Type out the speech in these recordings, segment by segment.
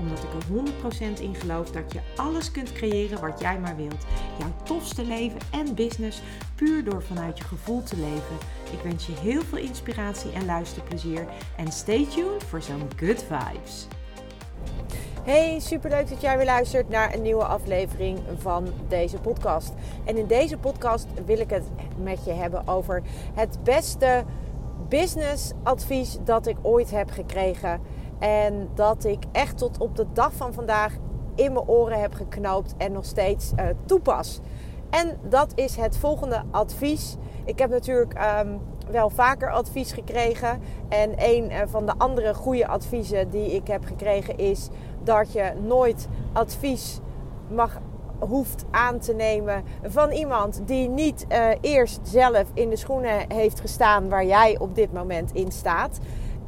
Omdat ik er 100% in geloof dat je alles kunt creëren wat jij maar wilt. Jouw tofste leven en business puur door vanuit je gevoel te leven. Ik wens je heel veel inspiratie en luisterplezier. En stay tuned voor zo'n good vibes. Hey, superleuk dat jij weer luistert naar een nieuwe aflevering van deze podcast. En in deze podcast wil ik het met je hebben over het beste business advies dat ik ooit heb gekregen. En dat ik echt tot op de dag van vandaag in mijn oren heb geknoopt en nog steeds uh, toepas. En dat is het volgende advies. Ik heb natuurlijk um, wel vaker advies gekregen. En een eh, van de andere goede adviezen die ik heb gekregen is dat je nooit advies mag hoeft aan te nemen van iemand die niet uh, eerst zelf in de schoenen heeft gestaan waar jij op dit moment in staat.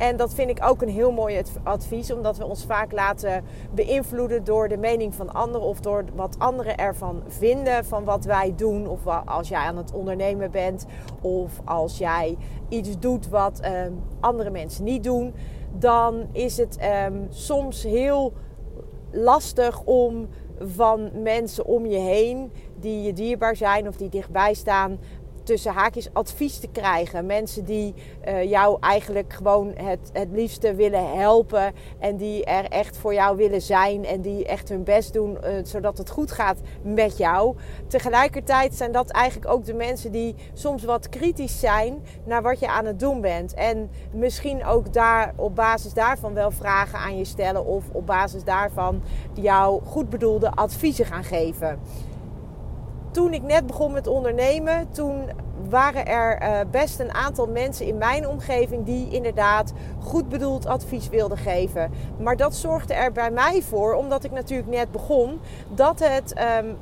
En dat vind ik ook een heel mooi advies, omdat we ons vaak laten beïnvloeden door de mening van anderen of door wat anderen ervan vinden van wat wij doen. Of als jij aan het ondernemen bent of als jij iets doet wat um, andere mensen niet doen, dan is het um, soms heel lastig om van mensen om je heen die je dierbaar zijn of die dichtbij staan tussen haakjes advies te krijgen. Mensen die uh, jou eigenlijk gewoon het, het liefste willen helpen. En die er echt voor jou willen zijn. En die echt hun best doen uh, zodat het goed gaat met jou. Tegelijkertijd zijn dat eigenlijk ook de mensen die soms wat kritisch zijn naar wat je aan het doen bent. En misschien ook daar op basis daarvan wel vragen aan je stellen. Of op basis daarvan jou goed bedoelde adviezen gaan geven toen ik net begon met ondernemen, toen waren er uh, best een aantal mensen in mijn omgeving die inderdaad goed bedoeld advies wilden geven. Maar dat zorgde er bij mij voor, omdat ik natuurlijk net begon, dat het um,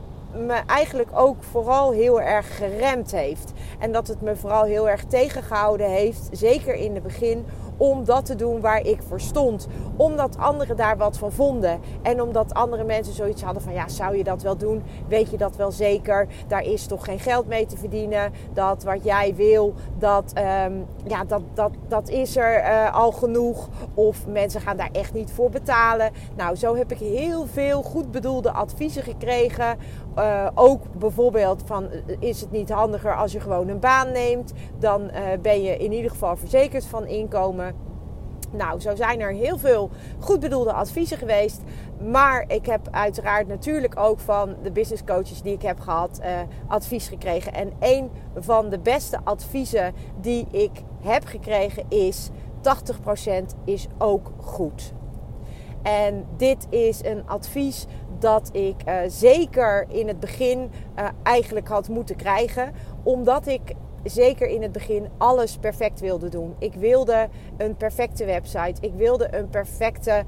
me eigenlijk ook vooral heel erg geremd heeft. En dat het me vooral heel erg tegengehouden heeft, zeker in het begin, om dat te doen waar ik voor stond. Omdat anderen daar wat van vonden. En omdat andere mensen zoiets hadden van ja, zou je dat wel doen? Weet je dat wel zeker? Daar is toch geen geld mee te verdienen. Dat wat jij wil, dat, um, ja, dat, dat, dat is er uh, al genoeg. Of mensen gaan daar echt niet voor betalen. Nou, zo heb ik heel veel goed bedoelde adviezen gekregen. Uh, ook bijvoorbeeld van is het niet handiger als je gewoon een baan neemt? Dan ben je in ieder geval verzekerd van inkomen. Nou, zo zijn er heel veel goed bedoelde adviezen geweest. Maar ik heb uiteraard natuurlijk ook van de business coaches die ik heb gehad uh, advies gekregen. En een van de beste adviezen die ik heb gekregen is: 80% is ook goed. En dit is een advies dat ik uh, zeker in het begin uh, eigenlijk had moeten krijgen. Omdat ik zeker in het begin alles perfect wilde doen. Ik wilde een perfecte website. Ik wilde een perfecte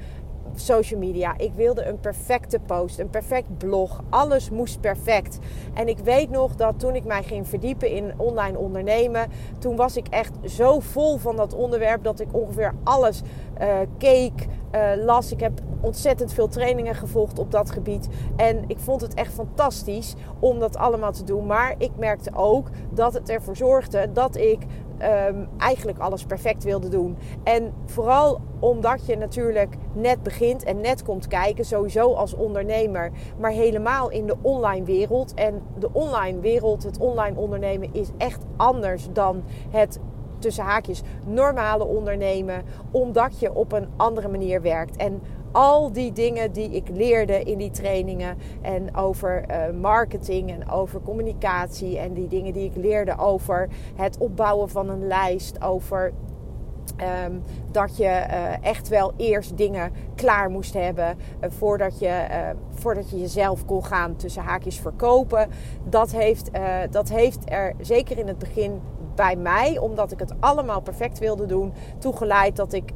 social media. Ik wilde een perfecte post, een perfect blog. Alles moest perfect. En ik weet nog dat toen ik mij ging verdiepen in online ondernemen, toen was ik echt zo vol van dat onderwerp dat ik ongeveer alles uh, keek, uh, las. Ik heb ontzettend veel trainingen gevolgd op dat gebied. En ik vond het echt fantastisch om dat allemaal te doen. Maar ik merkte ook dat het ervoor zorgde dat ik um, eigenlijk alles perfect wilde doen. En vooral omdat je natuurlijk net begint en net komt kijken, sowieso als ondernemer, maar helemaal in de online wereld. En de online wereld, het online ondernemen, is echt anders dan het tussen haakjes normale ondernemen, omdat je op een andere manier werkt. En al die dingen die ik leerde in die trainingen en over uh, marketing en over communicatie en die dingen die ik leerde over het opbouwen van een lijst, over Um, dat je uh, echt wel eerst dingen klaar moest hebben uh, voordat, je, voordat je jezelf kon gaan tussen haakjes verkopen. Dat heeft, dat heeft er zeker in het begin bij mij, omdat ik het allemaal perfect wilde doen, toegeleid dat ik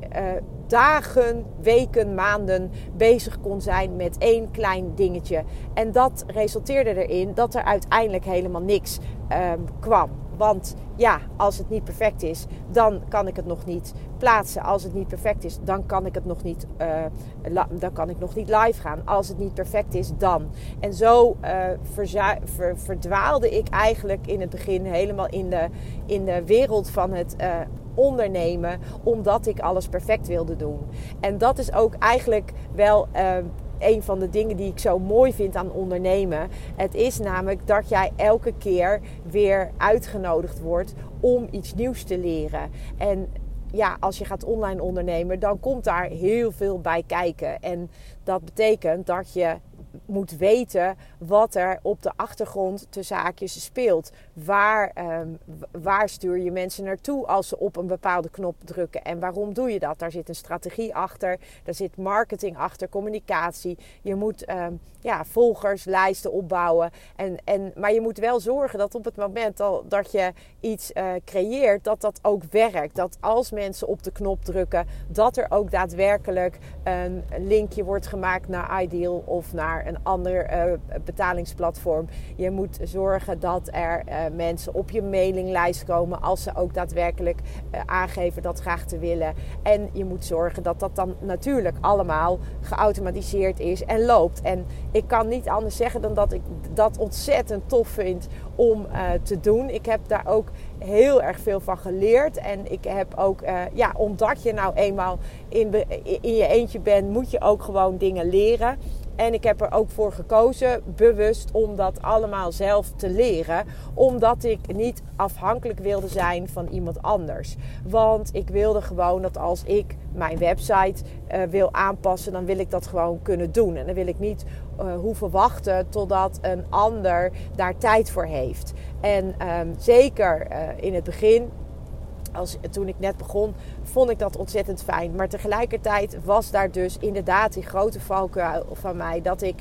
dagen, weken, maanden bezig kon zijn met één klein dingetje. En dat resulteerde erin dat er uiteindelijk helemaal niks um, kwam. Want ja, als het niet perfect is, dan kan ik het nog niet plaatsen. Als het niet perfect is, dan kan ik het nog niet, uh, dan kan ik nog niet live gaan. Als het niet perfect is, dan. En zo ver verdwaalde ik eigenlijk in het begin helemaal in de, in de wereld van het uh, ondernemen, omdat ik alles perfect wilde doen. En dat is ook eigenlijk wel een van de dingen die ik zo mooi vind aan ondernemen. Het is namelijk dat jij elke keer weer uitgenodigd wordt om iets nieuws te leren. En ja, als je gaat online ondernemen, dan komt daar heel veel bij kijken. En dat betekent dat je moet weten wat er op de achtergrond te zaakjes speelt. Waar, ehm, waar stuur je mensen naartoe als ze op een bepaalde knop drukken? En waarom doe je dat? Daar zit een strategie achter, daar zit marketing achter, communicatie. Je moet um, ja, volgerslijsten opbouwen. En, en, maar je moet wel zorgen dat op het moment al, dat je iets uh, creëert, dat dat ook werkt. Dat als mensen op de knop drukken, dat er ook daadwerkelijk een linkje wordt gemaakt naar Ideal of naar een ander uh, betalingsplatform. Je moet zorgen dat er mensen op je mailinglijst komen als ze ook daadwerkelijk aangeven dat graag te willen. En je moet zorgen dat dat dan natuurlijk allemaal geautomatiseerd is en loopt. En ik kan niet anders zeggen dan dat ik dat ontzettend tof vind om te doen. Ik heb daar ook heel erg veel van geleerd. En ik heb ook, ja, omdat je nou eenmaal in, in je eentje bent, moet je ook gewoon dingen leren. En ik heb er ook voor gekozen, bewust, om dat allemaal zelf te leren. Omdat ik niet afhankelijk wilde zijn van iemand anders. Want ik wilde gewoon dat als ik mijn website uh, wil aanpassen, dan wil ik dat gewoon kunnen doen. En dan wil ik niet uh, hoeven wachten totdat een ander daar tijd voor heeft. En um, zeker uh, in het begin als, toen ik net begon, vond ik dat ontzettend fijn. Maar tegelijkertijd was daar dus inderdaad die grote valkuil van mij. Dat ik,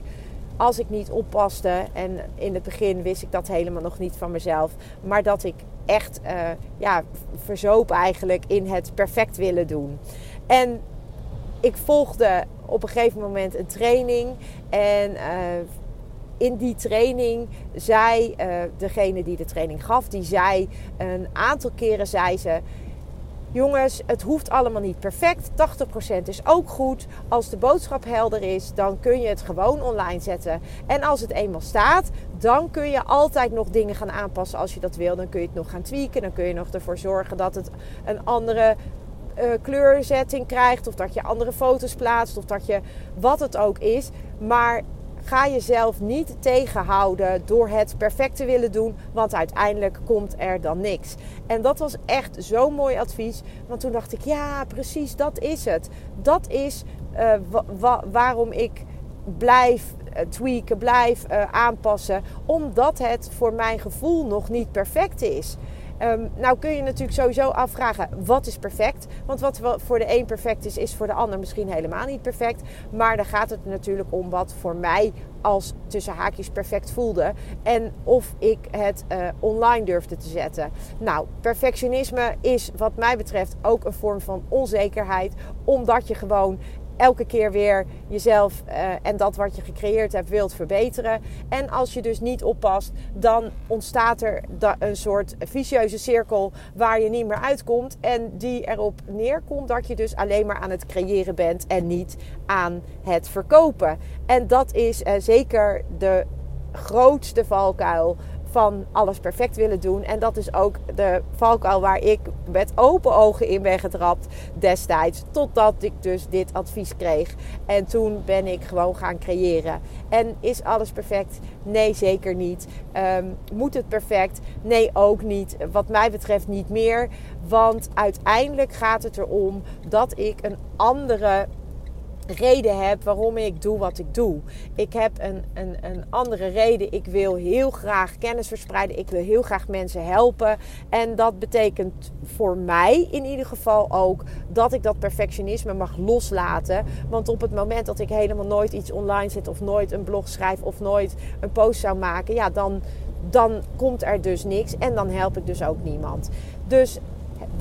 als ik niet oppaste, en in het begin wist ik dat helemaal nog niet van mezelf. Maar dat ik echt uh, ja, verzoop eigenlijk in het perfect willen doen. En ik volgde op een gegeven moment een training. En uh, in die training zei uh, degene die de training gaf, die zei een aantal keren zei ze. Jongens, het hoeft allemaal niet perfect. 80% is ook goed. Als de boodschap helder is, dan kun je het gewoon online zetten. En als het eenmaal staat, dan kun je altijd nog dingen gaan aanpassen als je dat wil. Dan kun je het nog gaan tweaken. Dan kun je nog ervoor zorgen dat het een andere uh, kleurzetting krijgt. Of dat je andere foto's plaatst. Of dat je wat het ook is. Maar Ga jezelf niet tegenhouden door het perfect te willen doen, want uiteindelijk komt er dan niks. En dat was echt zo'n mooi advies, want toen dacht ik, ja, precies, dat is het. Dat is wa waarom ik blijf uh, tweaken, blijf uh, aanpassen, omdat het voor mijn gevoel nog niet perfect is. Um, nou kun je natuurlijk sowieso afvragen, wat is perfect? Want wat voor de een perfect is, is voor de ander misschien helemaal niet perfect. Maar dan gaat het natuurlijk om wat voor mij als tussen haakjes perfect voelde. En of ik het uh, online durfde te zetten. Nou, perfectionisme is wat mij betreft ook een vorm van onzekerheid. Omdat je gewoon elke keer weer jezelf uh, en dat wat je gecreëerd hebt wilt verbeteren. En als je dus niet oppast, dan ontstaat er een soort vicieuze cirkel waar je niet meer uitkomt. En die erop neerkomt dat je dus alleen maar aan het creëren bent en niet aan het verkopen. En dat is uh, zeker de grootste valkuil van alles perfect willen doen. En dat is ook de valkuil waar ik met open ogen in ben getrapt destijds. Totdat ik dus dit advies kreeg. En toen ben ik gewoon gaan creëren. En is alles perfect? Nee, zeker niet. Um, moet het perfect? Nee, ook niet. Wat mij betreft niet meer. Want uiteindelijk gaat het erom dat ik een andere reden heb waarom ik doe wat ik doe. Ik heb een, een, een andere reden. Ik wil heel graag kennis verspreiden. Ik wil heel graag mensen helpen. En dat betekent voor mij in ieder geval ook dat ik dat perfectionisme mag loslaten. Want op het moment dat ik helemaal nooit iets online zet of nooit een blog schrijf of nooit een post zou maken, ja, dan, dan komt er dus niks en dan help ik dus ook niemand. Dus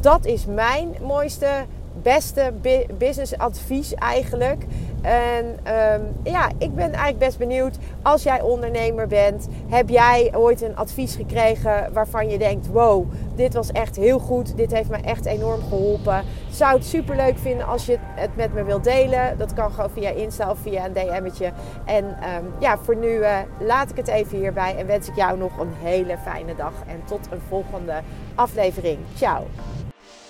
dat is mijn mooiste beste business advies eigenlijk. En ehm, ja, ik ben eigenlijk best benieuwd. Als jij ondernemer bent, heb jij ooit een advies gekregen waarvan je denkt: wow, dit was echt heel goed. Dit heeft me echt enorm geholpen. Zou het super leuk vinden als je het met me wilt delen. Dat kan gewoon via Insta of via een DM'tje. En um, ja, voor nu uh, laat ik het even hierbij en wens ik jou nog een hele fijne dag. En tot een volgende aflevering. Ciao.